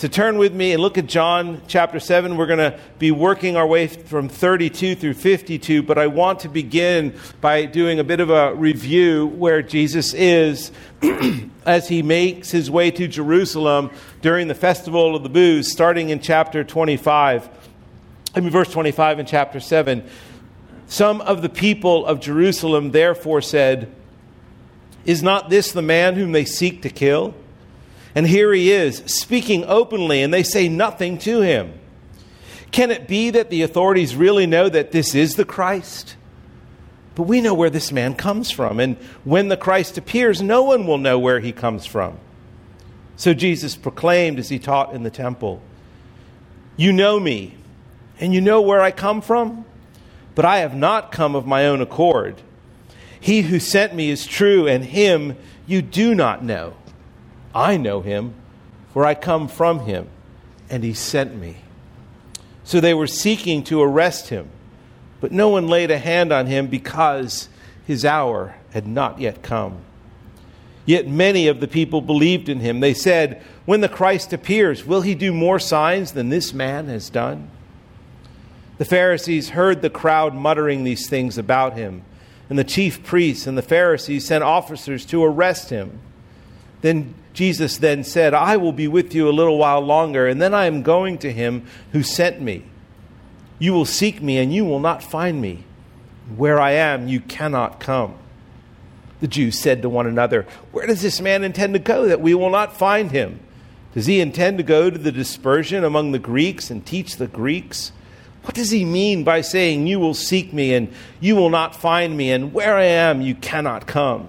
So turn with me and look at John chapter 7. We're going to be working our way from 32 through 52, but I want to begin by doing a bit of a review where Jesus is as he makes his way to Jerusalem during the festival of the booths, starting in chapter 25. I mean, verse 25 in chapter 7. Some of the people of Jerusalem therefore said, Is not this the man whom they seek to kill? And here he is, speaking openly, and they say nothing to him. Can it be that the authorities really know that this is the Christ? But we know where this man comes from, and when the Christ appears, no one will know where he comes from. So Jesus proclaimed as he taught in the temple You know me, and you know where I come from, but I have not come of my own accord. He who sent me is true, and him you do not know. I know him, for I come from him, and he sent me. So they were seeking to arrest him, but no one laid a hand on him because his hour had not yet come. Yet many of the people believed in him. They said, When the Christ appears, will he do more signs than this man has done? The Pharisees heard the crowd muttering these things about him, and the chief priests and the Pharisees sent officers to arrest him. Then Jesus then said, I will be with you a little while longer, and then I am going to him who sent me. You will seek me, and you will not find me. Where I am, you cannot come. The Jews said to one another, Where does this man intend to go that we will not find him? Does he intend to go to the dispersion among the Greeks and teach the Greeks? What does he mean by saying, You will seek me, and you will not find me, and where I am, you cannot come?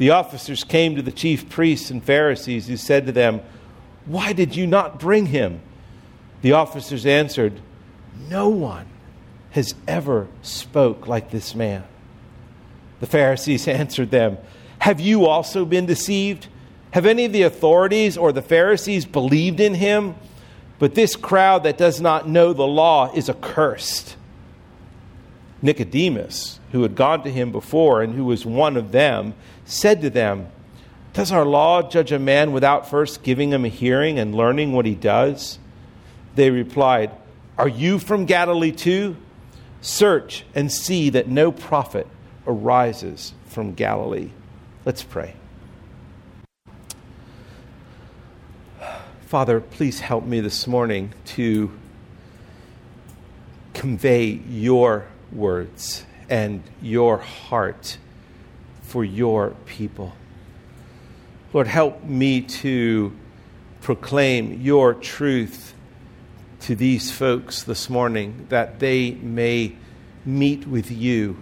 the officers came to the chief priests and Pharisees, who said to them, Why did you not bring him? The officers answered, No one has ever spoke like this man. The Pharisees answered them, Have you also been deceived? Have any of the authorities or the Pharisees believed in him? But this crowd that does not know the law is accursed. Nicodemus, who had gone to him before and who was one of them, said to them, Does our law judge a man without first giving him a hearing and learning what he does? They replied, Are you from Galilee too? Search and see that no prophet arises from Galilee. Let's pray. Father, please help me this morning to convey your words and your heart for your people. Lord, help me to proclaim your truth to these folks this morning that they may meet with you,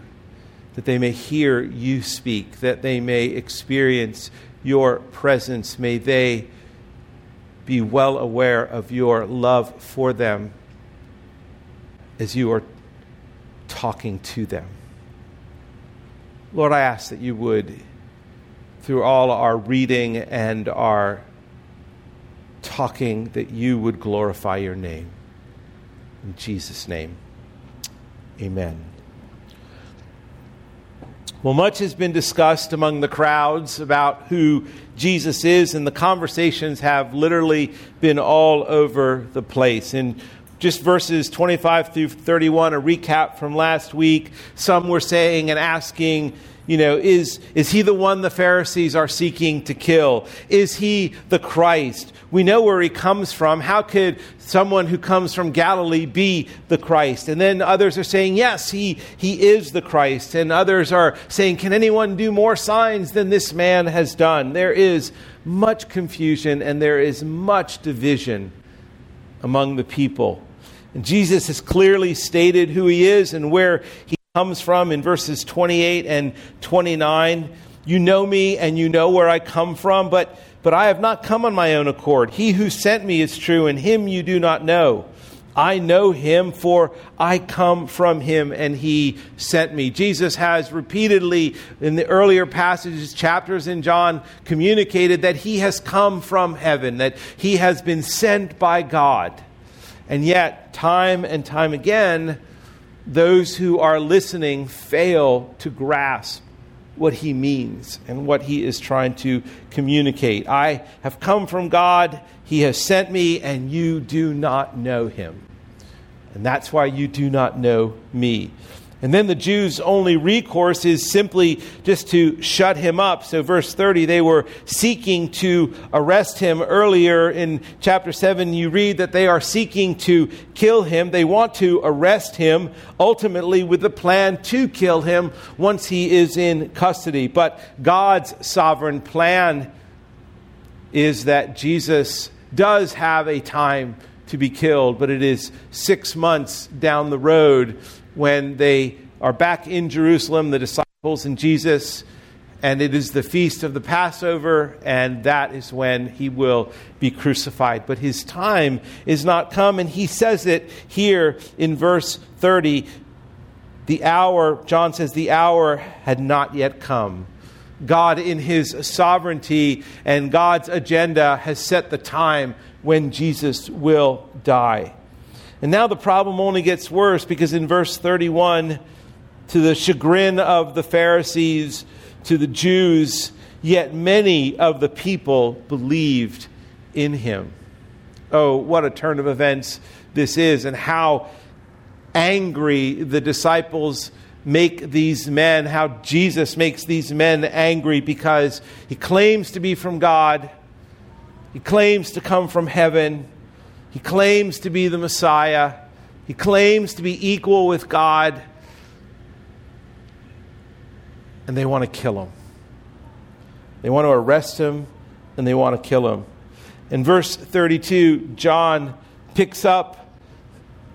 that they may hear you speak, that they may experience your presence. May they be well aware of your love for them as you are talking to them. Lord, I ask that you would, through all our reading and our talking, that you would glorify your name. In Jesus' name, amen. Well, much has been discussed among the crowds about who Jesus is, and the conversations have literally been all over the place. In just verses 25 through 31, a recap from last week. Some were saying and asking, you know, is, is he the one the Pharisees are seeking to kill? Is he the Christ? We know where he comes from. How could someone who comes from Galilee be the Christ? And then others are saying, yes, he, he is the Christ. And others are saying, can anyone do more signs than this man has done? There is much confusion and there is much division among the people. And Jesus has clearly stated who he is and where he comes from in verses 28 and 29. You know me and you know where I come from, but, but I have not come on my own accord. He who sent me is true, and him you do not know. I know him, for I come from him, and he sent me. Jesus has repeatedly, in the earlier passages, chapters in John, communicated that he has come from heaven, that he has been sent by God. And yet, time and time again, those who are listening fail to grasp what he means and what he is trying to communicate. I have come from God, he has sent me, and you do not know him. And that's why you do not know me. And then the Jews' only recourse is simply just to shut him up. So, verse 30, they were seeking to arrest him. Earlier in chapter 7, you read that they are seeking to kill him. They want to arrest him, ultimately, with the plan to kill him once he is in custody. But God's sovereign plan is that Jesus does have a time to be killed, but it is six months down the road when they are back in Jerusalem, the disciples and Jesus, and it is the feast of the Passover, and that is when he will be crucified. But his time is not come, and he says it here in verse 30. The hour, John says, the hour had not yet come. God, in his sovereignty and God's agenda, has set the time when Jesus will die. And now the problem only gets worse because in verse 31, to the chagrin of the Pharisees, to the Jews, yet many of the people believed in him. Oh, what a turn of events this is, and how angry the disciples make these men, how Jesus makes these men angry because he claims to be from God, he claims to come from heaven he claims to be the Messiah. He claims to be equal with God. And they want to kill him. They want to arrest him and they want to kill him. In verse 32, John picks up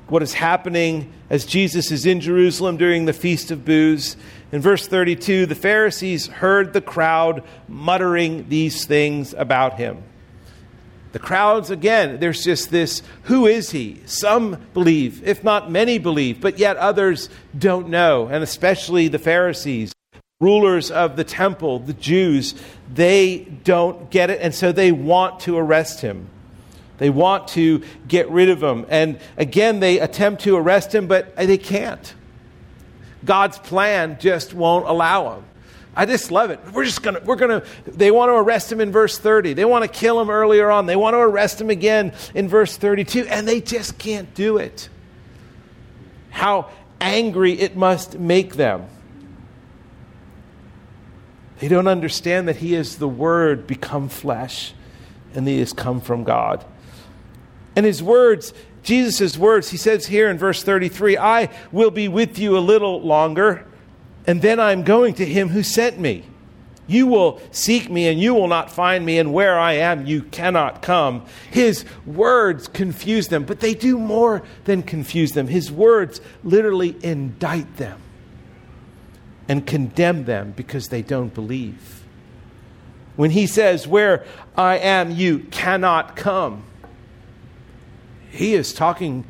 what is happening as Jesus is in Jerusalem during the Feast of Booths. In verse 32, the Pharisees heard the crowd muttering these things about him. The crowds, again, there's just this who is he? Some believe, if not many believe, but yet others don't know, and especially the Pharisees, rulers of the temple, the Jews, they don't get it, and so they want to arrest him. They want to get rid of him. And again, they attempt to arrest him, but they can't. God's plan just won't allow him. I just love it. We're just going to, we're going to, they want to arrest him in verse 30. They want to kill him earlier on. They want to arrest him again in verse 32, and they just can't do it. How angry it must make them. They don't understand that he is the Word become flesh, and he has come from God. And his words, Jesus' words, he says here in verse 33 I will be with you a little longer and then I'm going to him who sent me. You will seek me and you will not find me, and where I am, you cannot come. His words confuse them, but they do more than confuse them. His words literally indict them and condemn them because they don't believe. When he says, Where I am, you cannot come, he is talking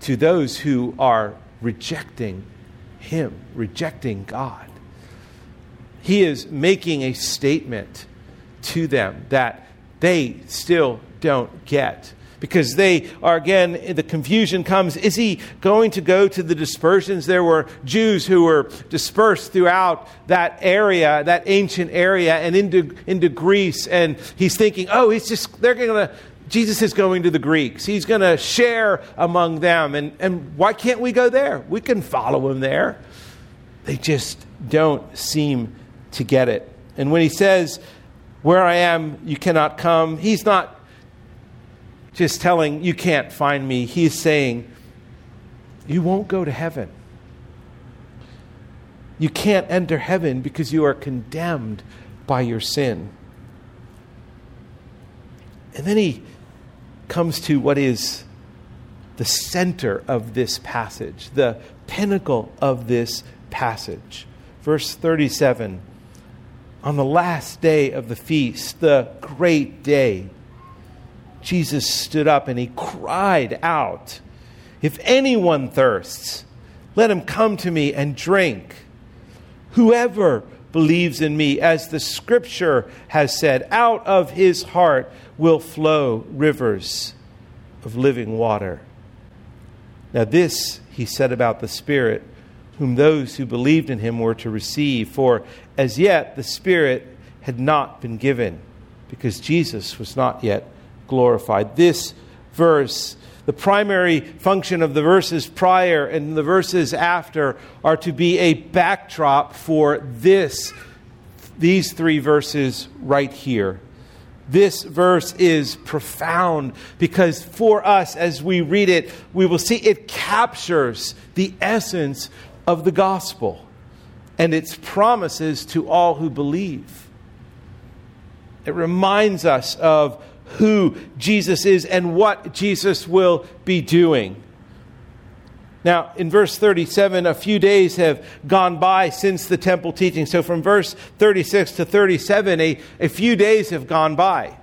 to those who are rejecting him, rejecting God. He is making a statement to them that they still don't get. Because they are, again, the confusion comes. Is he going to go to the dispersions? There were Jews who were dispersed throughout that area, that ancient area, and into, into Greece. And he's thinking, oh, he's just, they're going to Jesus is going to the Greeks. He's going to share among them. And, and why can't we go there? We can follow him there. They just don't seem to get it. And when he says, Where I am, you cannot come, he's not just telling, You can't find me. He's saying, You won't go to heaven. You can't enter heaven because you are condemned by your sin. And then he comes to what is the center of this passage, the pinnacle of this passage. Verse 37 On the last day of the feast, the great day, Jesus stood up and he cried out, If anyone thirsts, let him come to me and drink. Whoever believes in me, as the scripture has said, out of his heart will flow rivers of living water. Now, this he said about the Spirit, whom those who believed in him were to receive, for as yet the Spirit had not been given, because Jesus was not yet glorified. This verse, the primary function of the verses prior and the verses after, are to be a backdrop for this, these three verses right here. This verse is profound because for us, as we read it, we will see it captures the essence of the gospel and its promises to all who believe. It reminds us of who Jesus is and what Jesus will be doing. Now, in verse 37, a few days have gone by since the temple teaching. So from verse 36 to 37, a, a few days have gone by.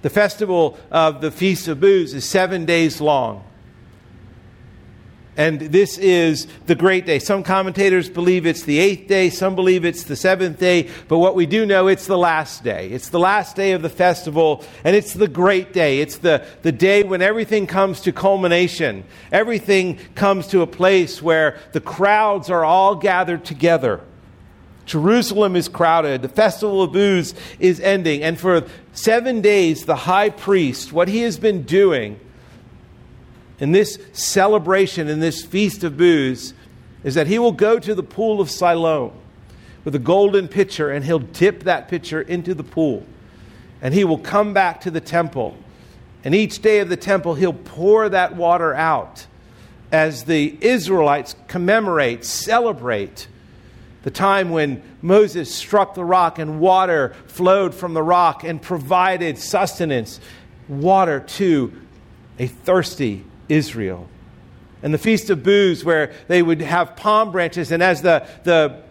The festival of the Feast of Booths is seven days long. And this is the great day. Some commentators believe it's the eighth day, some believe it's the seventh day, but what we do know, it's the last day. It's the last day of the festival, and it's the great day. It's the, the day when everything comes to culmination. Everything comes to a place where the crowds are all gathered together. Jerusalem is crowded. The festival of booths is ending. And for seven days, the high priest, what he has been doing, in this celebration, in this feast of booths, is that he will go to the pool of Siloam with a golden pitcher and he'll dip that pitcher into the pool. And he will come back to the temple. And each day of the temple, he'll pour that water out as the Israelites commemorate, celebrate the time when Moses struck the rock and water flowed from the rock and provided sustenance, water to a thirsty Israel. And the Feast of Booths, where they would have palm branches, and as the, the,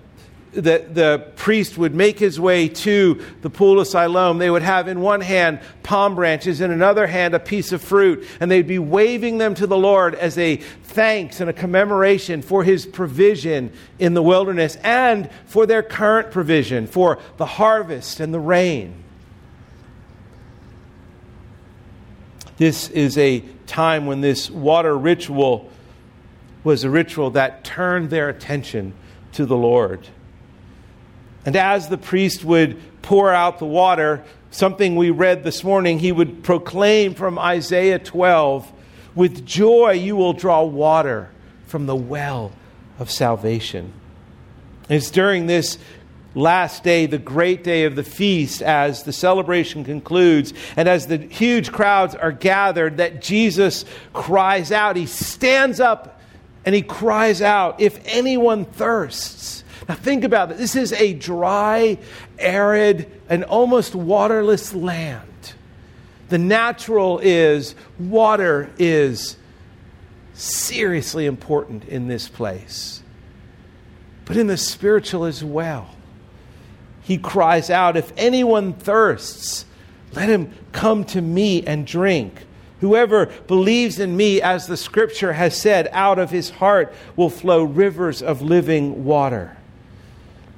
the, the priest would make his way to the pool of Siloam, they would have in one hand palm branches, in another hand a piece of fruit, and they'd be waving them to the Lord as a thanks and a commemoration for his provision in the wilderness and for their current provision, for the harvest and the rain. This is a time when this water ritual was a ritual that turned their attention to the Lord. And as the priest would pour out the water, something we read this morning, he would proclaim from Isaiah 12 With joy you will draw water from the well of salvation. It's during this last day, the great day of the feast, as the celebration concludes, and as the huge crowds are gathered, that Jesus cries out. He stands up and he cries out, If anyone thirsts. Now, think about it. This is a dry, arid, and almost waterless land. The natural is water is seriously important in this place, but in the spiritual as well he cries out, If anyone thirsts, let him come to me and drink. Whoever believes in me, as the scripture has said, out of his heart will flow rivers of living water.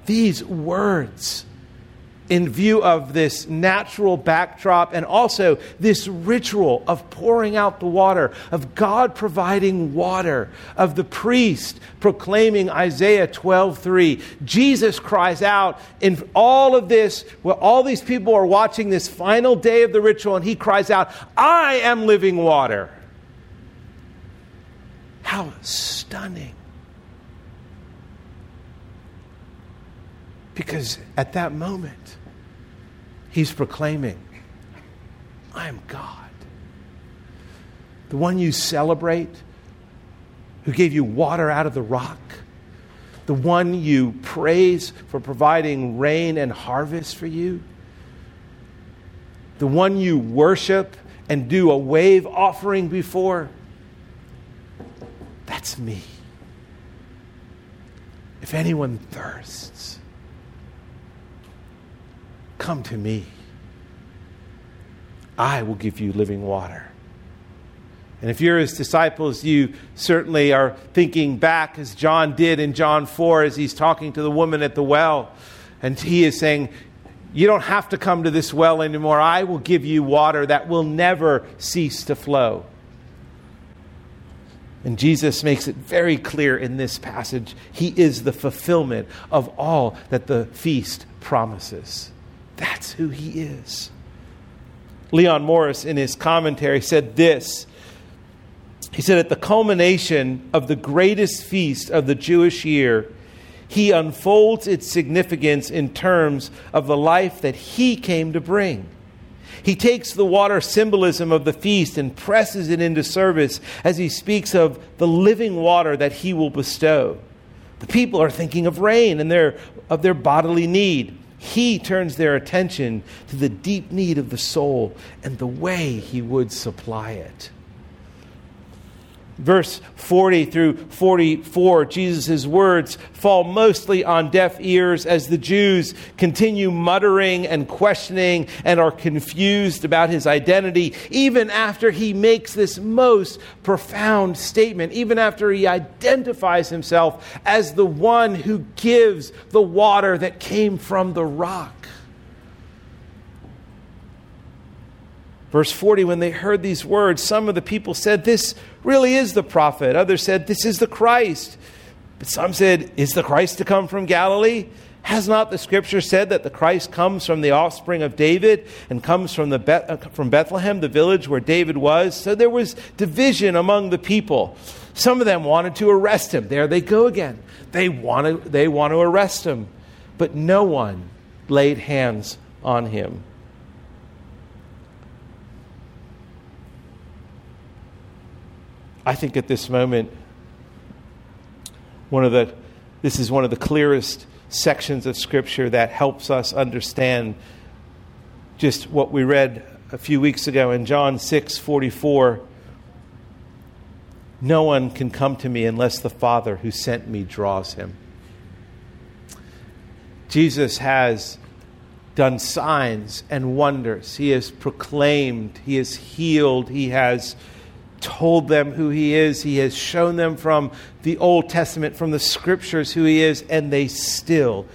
These words in view of this natural backdrop and also this ritual of pouring out the water, of God providing water, of the priest proclaiming Isaiah 12:3. Jesus cries out in all of this, where all these people are watching this final day of the ritual, and he cries out, I am living water. How stunning. Because at that moment, he's proclaiming, I am God. The one you celebrate, who gave you water out of the rock, the one you praise for providing rain and harvest for you, the one you worship and do a wave offering before, that's me. If anyone thirsts, Come to me. I will give you living water. And if you're his disciples, you certainly are thinking back as John did in John 4 as he's talking to the woman at the well. And he is saying, You don't have to come to this well anymore. I will give you water that will never cease to flow. And Jesus makes it very clear in this passage. He is the fulfillment of all that the feast promises. That's who he is. Leon Morris, in his commentary, said this. He said, At the culmination of the greatest feast of the Jewish year, he unfolds its significance in terms of the life that he came to bring. He takes the water symbolism of the feast and presses it into service as he speaks of the living water that he will bestow. The people are thinking of rain and their, of their bodily need. He turns their attention to the deep need of the soul and the way He would supply it. Verse 40 through 44, Jesus' words fall mostly on deaf ears as the Jews continue muttering and questioning and are confused about his identity, even after he makes this most profound statement, even after he identifies himself as the one who gives the water that came from the rock. Verse 40, when they heard these words, some of the people said, This really is the prophet. Others said, This is the Christ. But some said, Is the Christ to come from Galilee? Has not the scripture said that the Christ comes from the offspring of David and comes from, the Beth- uh, from Bethlehem, the village where David was? So there was division among the people. Some of them wanted to arrest him. There they go again. They want to, they want to arrest him. But no one laid hands on him. I think at this moment, one of the, this is one of the clearest sections of Scripture that helps us understand just what we read a few weeks ago in John 6 44. No one can come to me unless the Father who sent me draws him. Jesus has done signs and wonders. He has proclaimed, he has healed, he has told them who he is. He has shown them from the Old Testament, from the scriptures, who he is, and they still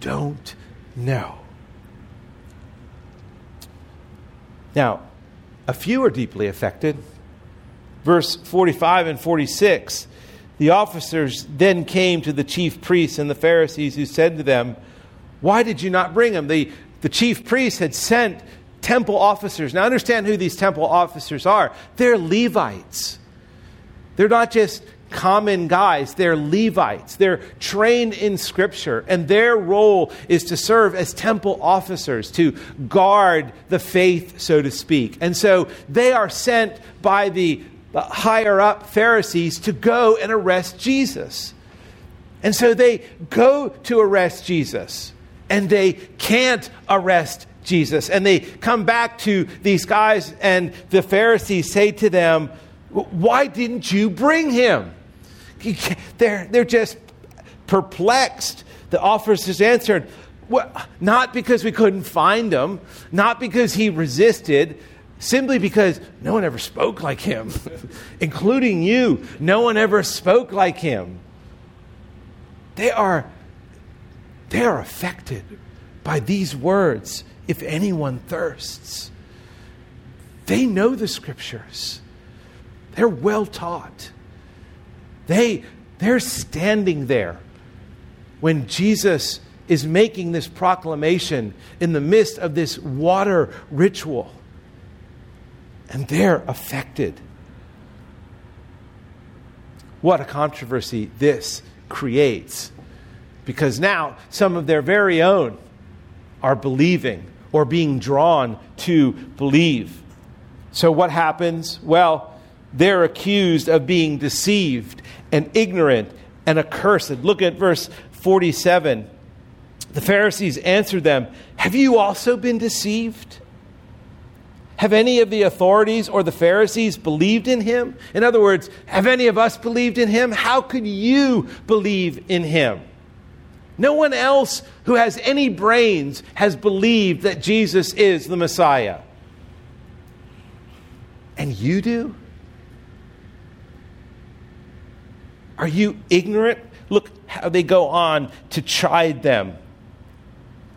don't know. Now, a few are deeply affected. Verse 45 and 46 the officers then came to the chief priests and the Pharisees, who said to them, Why did you not bring him? The, the chief priests had sent temple officers. Now, understand who these temple officers are. They're Levites. They're not just common guys, they're Levites. They're trained in Scripture, and their role is to serve as temple officers, to guard the faith, so to speak. And so they are sent by the higher up Pharisees to go and arrest Jesus. And so they go to arrest Jesus, and they can't arrest Jesus. And they come back to these guys, and the Pharisees say to them, Why didn't you bring him? They're, they're just perplexed. The officers answered, well, Not because we couldn't find him, not because he resisted, simply because no one ever spoke like him, including you. No one ever spoke like him. They are, they are affected by these words if anyone thirsts. They know the scriptures, they're well taught. They, they're standing there when Jesus is making this proclamation in the midst of this water ritual. And they're affected. What a controversy this creates. Because now some of their very own are believing or being drawn to believe. So, what happens? Well, they're accused of being deceived and ignorant and accursed. Look at verse 47. The Pharisees answered them, Have you also been deceived? Have any of the authorities or the Pharisees believed in him? In other words, have any of us believed in him? How could you believe in him? No one else who has any brains has believed that Jesus is the Messiah. And you do? Are you ignorant? Look how they go on to chide them.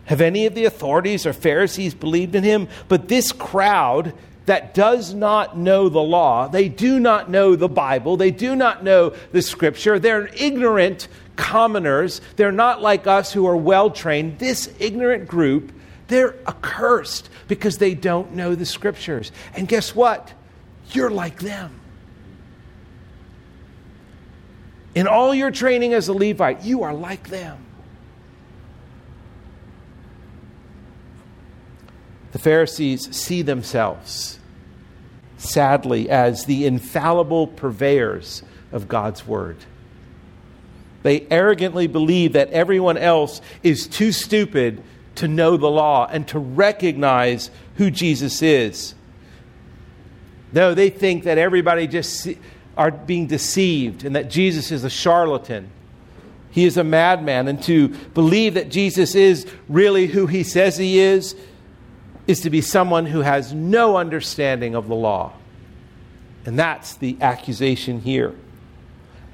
Have any of the authorities or Pharisees believed in him? But this crowd that does not know the law, they do not know the Bible, they do not know the scripture, they're ignorant commoners, they're not like us who are well trained. This ignorant group, they're accursed because they don't know the scriptures. And guess what? You're like them. In all your training as a Levite, you are like them. The Pharisees see themselves, sadly, as the infallible purveyors of God's word. They arrogantly believe that everyone else is too stupid to know the law and to recognize who Jesus is. No, they think that everybody just are being deceived and that Jesus is a charlatan. He is a madman. And to believe that Jesus is really who he says he is is to be someone who has no understanding of the law. And that's the accusation here.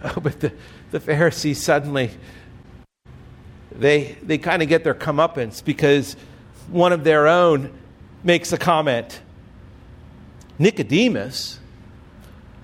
Oh, but the, the Pharisees suddenly, they, they kind of get their comeuppance because one of their own makes a comment. Nicodemus,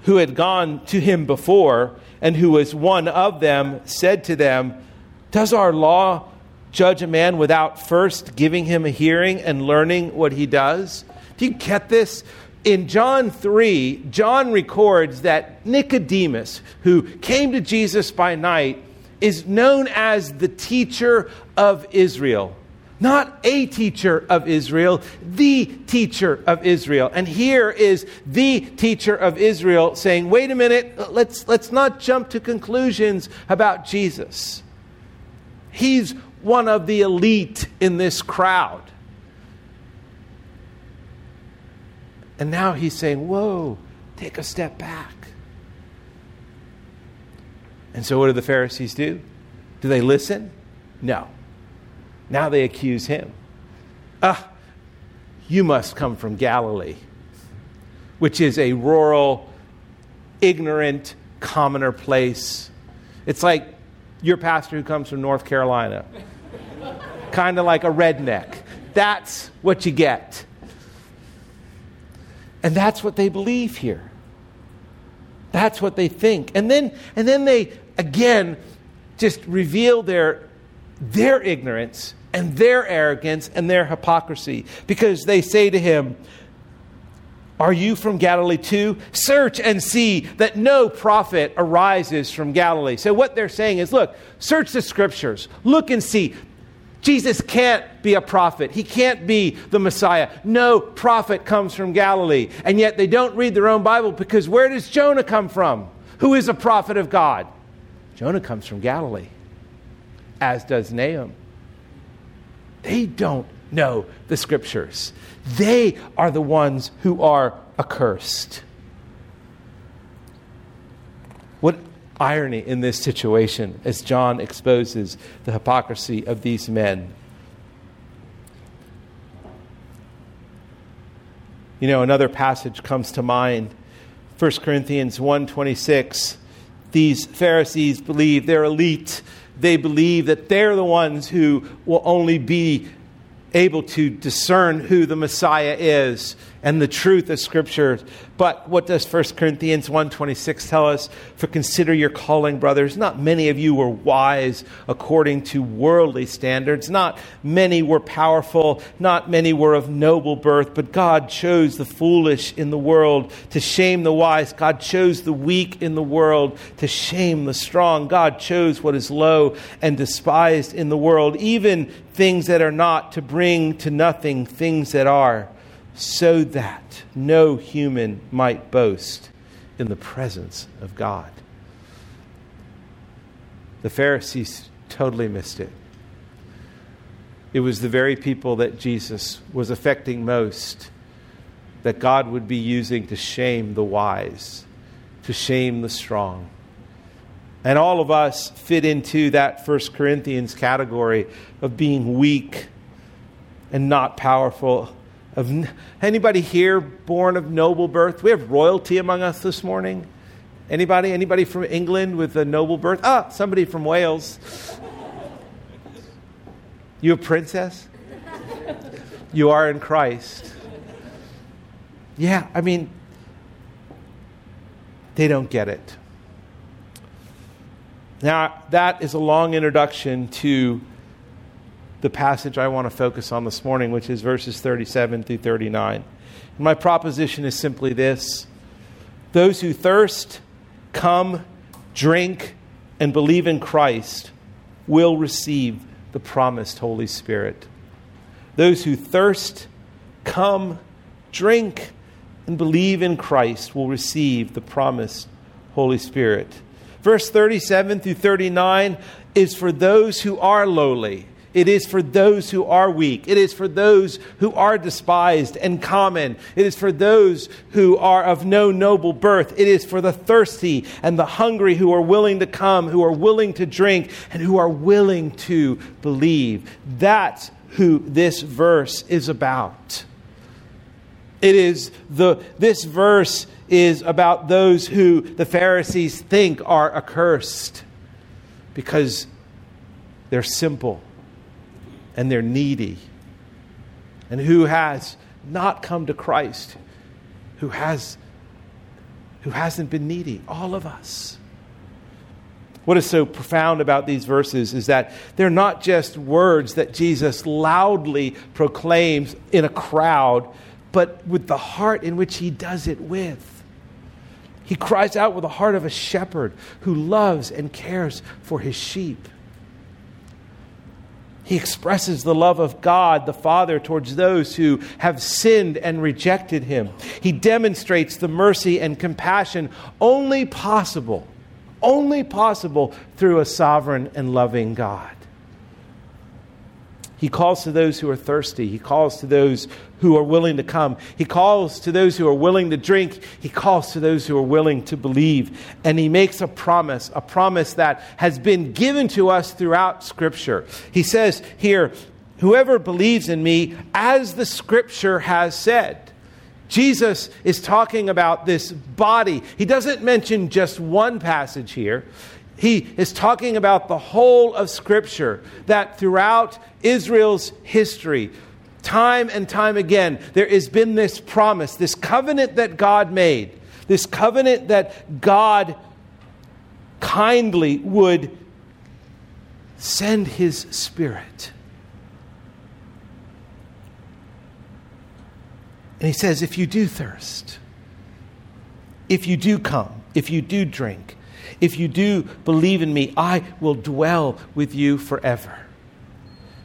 who had gone to him before and who was one of them, said to them, Does our law judge a man without first giving him a hearing and learning what he does? Do you get this? In John 3, John records that Nicodemus, who came to Jesus by night, is known as the teacher of Israel. Not a teacher of Israel, the teacher of Israel. And here is the teacher of Israel saying, wait a minute, let's, let's not jump to conclusions about Jesus. He's one of the elite in this crowd. And now he's saying, Whoa, take a step back. And so, what do the Pharisees do? Do they listen? No. Now they accuse him. Ah, you must come from Galilee, which is a rural, ignorant, commoner place. It's like your pastor who comes from North Carolina kind of like a redneck. That's what you get. And that's what they believe here. That's what they think. And then, and then they, again, just reveal their, their ignorance and their arrogance and their hypocrisy because they say to him, Are you from Galilee too? Search and see that no prophet arises from Galilee. So, what they're saying is, Look, search the scriptures, look and see. Jesus can't be a prophet. He can't be the Messiah. No prophet comes from Galilee. And yet they don't read their own Bible because where does Jonah come from? Who is a prophet of God? Jonah comes from Galilee, as does Nahum. They don't know the scriptures, they are the ones who are accursed. What irony in this situation as John exposes the hypocrisy of these men. You know, another passage comes to mind. 1 Corinthians 1:26. These Pharisees believe they're elite. They believe that they're the ones who will only be able to discern who the Messiah is and the truth of Scripture. But what does 1 Corinthians 1.26 tell us? For consider your calling, brothers. Not many of you were wise according to worldly standards. Not many were powerful. Not many were of noble birth. But God chose the foolish in the world to shame the wise. God chose the weak in the world to shame the strong. God chose what is low and despised in the world, even things that are not, to bring to nothing things that are so that no human might boast in the presence of God. The Pharisees totally missed it. It was the very people that Jesus was affecting most that God would be using to shame the wise, to shame the strong. And all of us fit into that First Corinthians category of being weak and not powerful of anybody here born of noble birth? We have royalty among us this morning. Anybody? Anybody from England with a noble birth? Ah, somebody from Wales. You a princess? You are in Christ. Yeah, I mean, they don't get it. Now, that is a long introduction to the passage I want to focus on this morning, which is verses 37 through 39. My proposition is simply this those who thirst, come, drink, and believe in Christ will receive the promised Holy Spirit. Those who thirst, come, drink, and believe in Christ will receive the promised Holy Spirit. Verse 37 through 39 is for those who are lowly it is for those who are weak. It is for those who are despised and common. It is for those who are of no noble birth. It is for the thirsty and the hungry who are willing to come, who are willing to drink, and who are willing to believe. That's who this verse is about. It is the, this verse is about those who the Pharisees think are accursed because they're simple and they're needy, and who has not come to Christ, who has who hasn't been needy, all of us. What is so profound about these verses is that they're not just words that Jesus loudly proclaims in a crowd, but with the heart in which he does it with. He cries out with the heart of a shepherd who loves and cares for his sheep. He expresses the love of God the Father towards those who have sinned and rejected Him. He demonstrates the mercy and compassion only possible, only possible through a sovereign and loving God. He calls to those who are thirsty. He calls to those who are willing to come. He calls to those who are willing to drink. He calls to those who are willing to believe. And he makes a promise, a promise that has been given to us throughout Scripture. He says here, Whoever believes in me, as the Scripture has said. Jesus is talking about this body. He doesn't mention just one passage here. He is talking about the whole of Scripture, that throughout Israel's history, time and time again, there has been this promise, this covenant that God made, this covenant that God kindly would send His Spirit. And He says, if you do thirst, if you do come, if you do drink, if you do believe in me, I will dwell with you forever.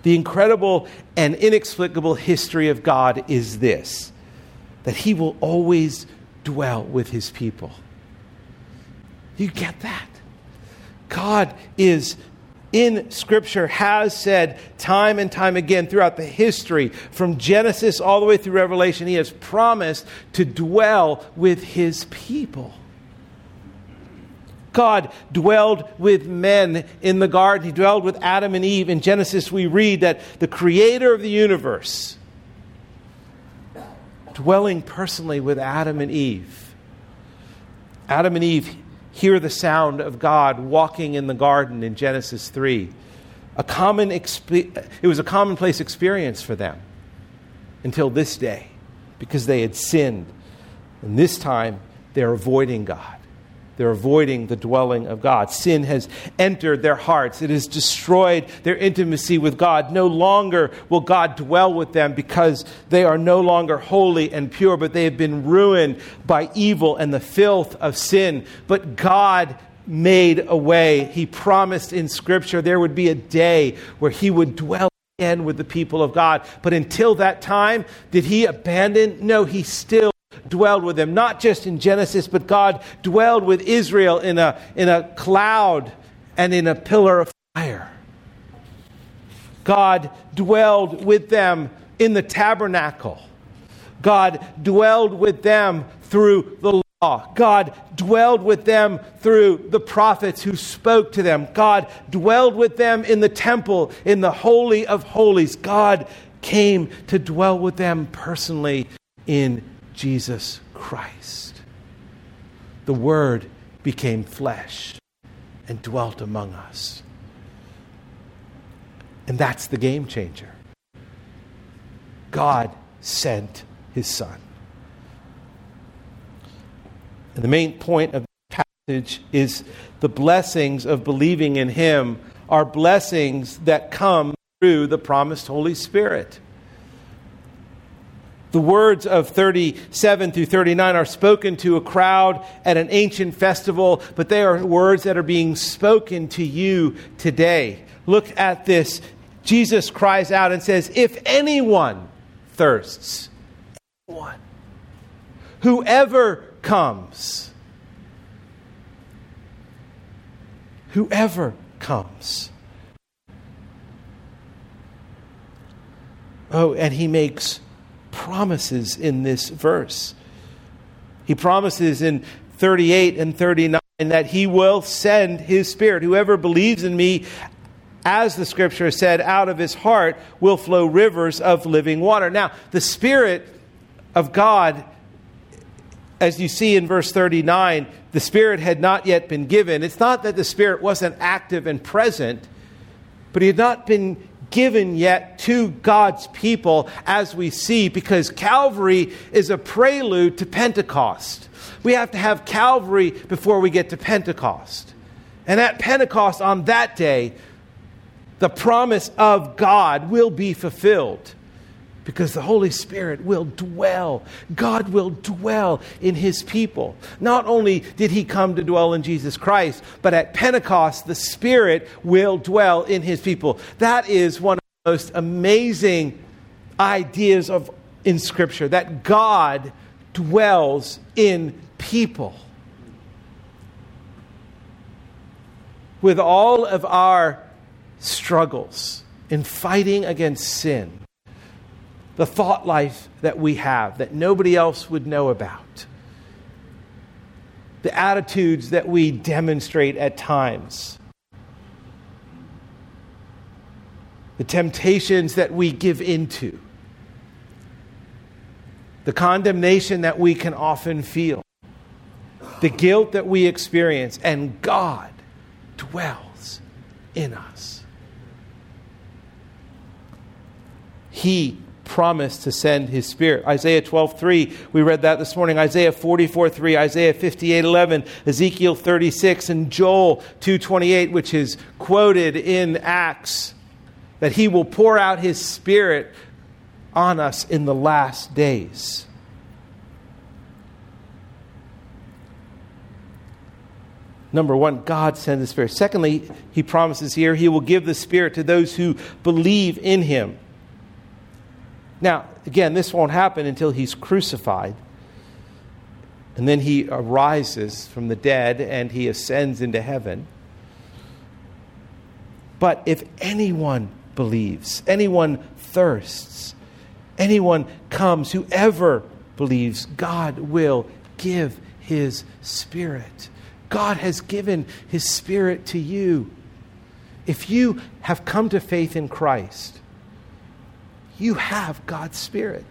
The incredible and inexplicable history of God is this that he will always dwell with his people. You get that? God is in Scripture has said time and time again throughout the history, from Genesis all the way through Revelation, He has promised to dwell with His people. God dwelled with men in the garden. He dwelled with Adam and Eve. In Genesis, we read that the creator of the universe, dwelling personally with Adam and Eve. Adam and Eve hear the sound of God walking in the garden in Genesis 3. a common exp- it was a commonplace experience for them until this day because they had sinned. And this time they're avoiding God. They're avoiding the dwelling of God. Sin has entered their hearts. It has destroyed their intimacy with God. No longer will God dwell with them because they are no longer holy and pure, but they have been ruined by evil and the filth of sin. But God made a way. He promised in Scripture there would be a day where He would dwell again with the people of God. But until that time, did He abandon? No, He still dwelled with them, not just in Genesis, but God dwelled with Israel in a, in a cloud and in a pillar of fire. God dwelled with them in the tabernacle. God dwelled with them through the law. God dwelled with them through the prophets who spoke to them. God dwelled with them in the temple, in the Holy of Holies. God came to dwell with them personally in Jesus Christ. The Word became flesh and dwelt among us. And that's the game changer. God sent his Son. And the main point of the passage is the blessings of believing in him are blessings that come through the promised Holy Spirit. The words of 37 through 39 are spoken to a crowd at an ancient festival, but they are words that are being spoken to you today. Look at this. Jesus cries out and says, If anyone thirsts, anyone, whoever comes, whoever comes. Oh, and he makes promises in this verse. He promises in 38 and 39 that he will send his spirit. Whoever believes in me, as the scripture said, out of his heart will flow rivers of living water. Now, the spirit of God, as you see in verse 39, the spirit had not yet been given. It's not that the spirit wasn't active and present, but he had not been given yet to God's people, as we see, because Calvary is a prelude to Pentecost. We have to have Calvary before we get to Pentecost. And at Pentecost, on that day, the promise of God will be fulfilled because the Holy Spirit will dwell. God will dwell in his people. Not only did he come to dwell in Jesus Christ, but at Pentecost, the Spirit will dwell in his people. That is one of the most amazing ideas of in scripture that God dwells in people. With all of our struggles in fighting against sin, the thought life that we have that nobody else would know about, the attitudes that we demonstrate at times, the temptations that we give into, the condemnation that we can often feel, the guilt that we experience, and God dwells in us. He promised to send his spirit. Isaiah 12, 3, we read that this morning. Isaiah 44, 3, Isaiah 58, 11, Ezekiel 36, and Joel 2, 28, which is quoted in Acts, that he will pour out his spirit on us in the last days. Number one, God sends the Spirit. Secondly, he promises here he will give the Spirit to those who believe in him. Now, again, this won't happen until he's crucified. And then he arises from the dead and he ascends into heaven. But if anyone believes, anyone thirsts, anyone comes, whoever believes, God will give his spirit. God has given his spirit to you. If you have come to faith in Christ, you have God's Spirit.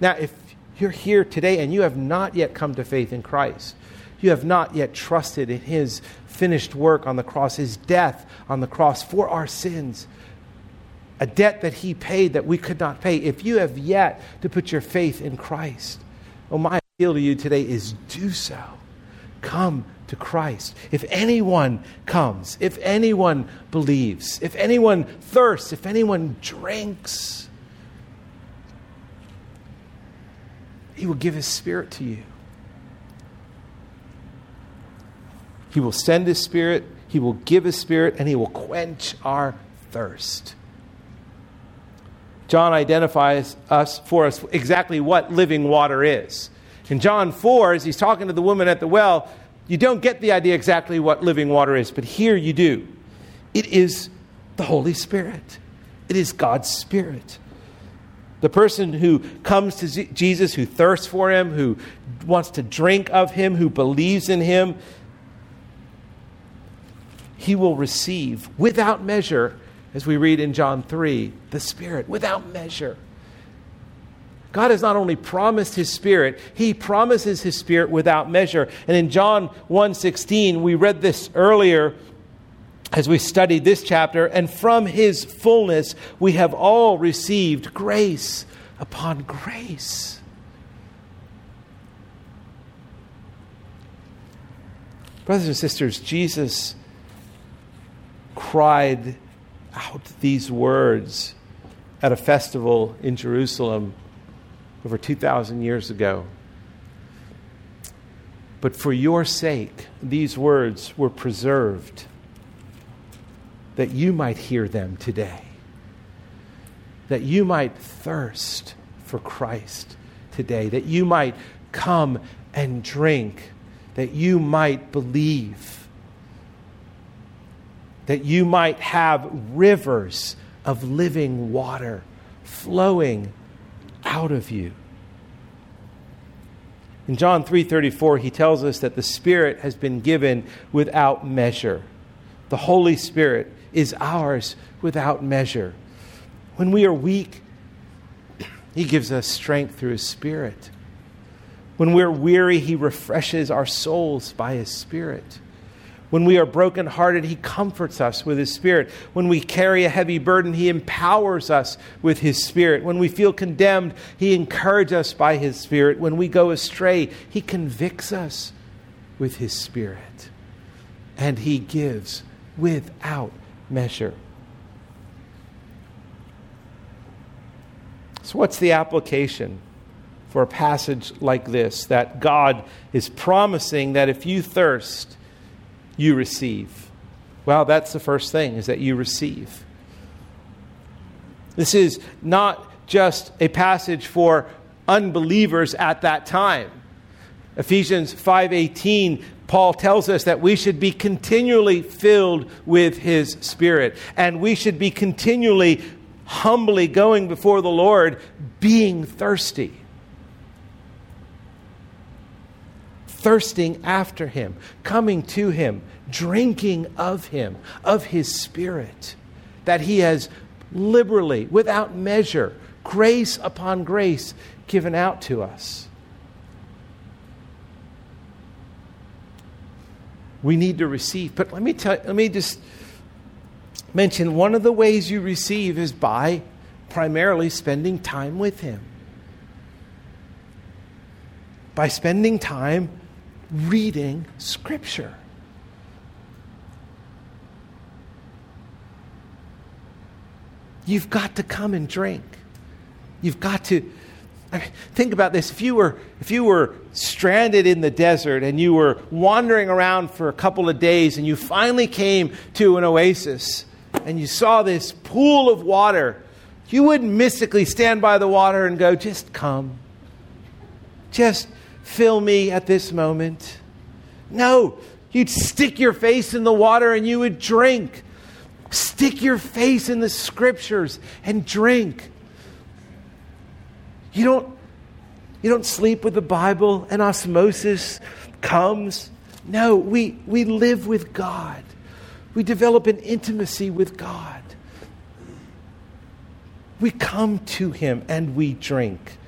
Now, if you're here today and you have not yet come to faith in Christ, you have not yet trusted in his finished work on the cross, his death on the cross for our sins, a debt that he paid that we could not pay. If you have yet to put your faith in Christ, oh, my appeal to you today is do so. Come to Christ. If anyone comes, if anyone believes, if anyone thirsts, if anyone drinks, he will give his spirit to you. He will send his spirit, he will give his spirit, and he will quench our thirst. John identifies us for us exactly what living water is. In John 4, as he's talking to the woman at the well, you don't get the idea exactly what living water is, but here you do. It is the Holy Spirit, it is God's Spirit. The person who comes to Jesus, who thirsts for him, who wants to drink of him, who believes in him, he will receive without measure, as we read in John 3, the Spirit, without measure. God has not only promised his spirit, he promises his spirit without measure. And in John 1:16, we read this earlier as we studied this chapter, and from his fullness we have all received grace upon grace. Brothers and sisters, Jesus cried out these words at a festival in Jerusalem over 2,000 years ago. But for your sake, these words were preserved that you might hear them today, that you might thirst for Christ today, that you might come and drink, that you might believe, that you might have rivers of living water flowing out of you. In John 3:34 he tells us that the Spirit has been given without measure. The Holy Spirit is ours without measure. When we are weak, he gives us strength through his Spirit. When we're weary, he refreshes our souls by his Spirit. When we are brokenhearted, He comforts us with His Spirit. When we carry a heavy burden, He empowers us with His Spirit. When we feel condemned, He encourages us by His Spirit. When we go astray, He convicts us with His Spirit. And He gives without measure. So, what's the application for a passage like this that God is promising that if you thirst, you receive. Well, that's the first thing, is that you receive. This is not just a passage for unbelievers at that time. Ephesians 5:18 Paul tells us that we should be continually filled with his spirit and we should be continually humbly going before the Lord being thirsty. Thirsting after him, coming to him, drinking of him, of his spirit, that he has liberally, without measure, grace upon grace given out to us. We need to receive. But let me tell let me just mention one of the ways you receive is by primarily spending time with him. By spending time reading Scripture. You've got to come and drink. You've got to. I mean, think about this. If you, were, if you were stranded in the desert and you were wandering around for a couple of days and you finally came to an oasis and you saw this pool of water, you wouldn't mystically stand by the water and go, just come. Just fill me at this moment. No, you'd stick your face in the water and you would drink. Stick your face in the scriptures and drink. You don't, you don't sleep with the Bible and osmosis comes. No, we, we live with God. We develop an intimacy with God. We come to Him and we drink.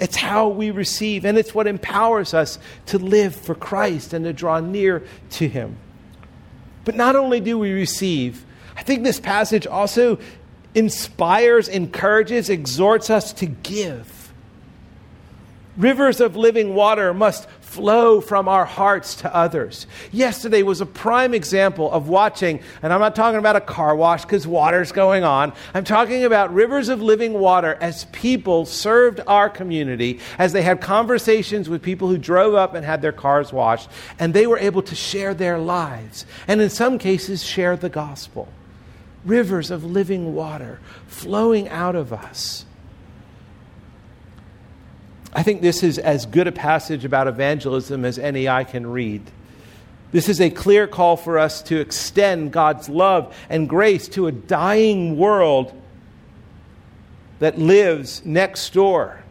It's how we receive, and it's what empowers us to live for Christ and to draw near to Him. But not only do we receive, I think this passage also inspires, encourages, exhorts us to give. Rivers of living water must flow from our hearts to others. Yesterday was a prime example of watching, and I'm not talking about a car wash because water's going on. I'm talking about rivers of living water as people served our community, as they had conversations with people who drove up and had their cars washed, and they were able to share their lives, and in some cases, share the gospel. Rivers of living water flowing out of us. I think this is as good a passage about evangelism as any I can read. This is a clear call for us to extend God's love and grace to a dying world that lives next door,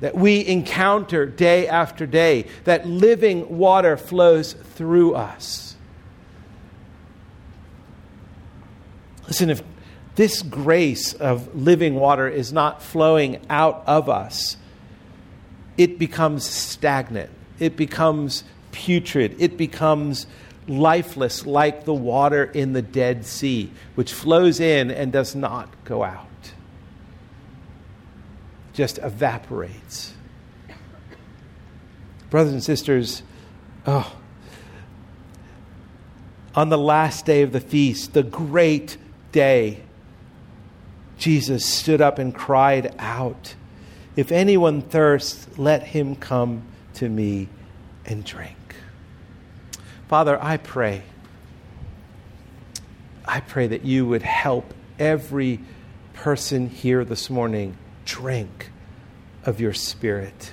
that we encounter day after day, that living water flows through us. Listen, if this grace of living water is not flowing out of us, it becomes stagnant. It becomes putrid. It becomes lifeless, like the water in the Dead Sea, which flows in and does not go out, just evaporates. Brothers and sisters, oh, on the last day of the feast, the great day, Jesus stood up and cried out, If anyone thirsts, let him come to me and drink. Father, I pray, I pray that you would help every person here this morning drink of your Spirit.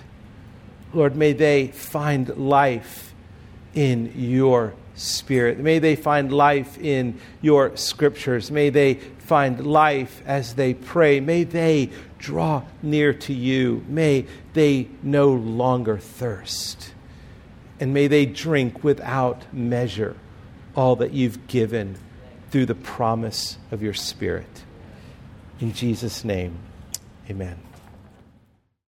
Lord, may they find life in your Spirit. May they find life in your scriptures. May they find life as they pray. May they draw near to you. May they no longer thirst. And may they drink without measure all that you've given through the promise of your Spirit. In Jesus' name, amen.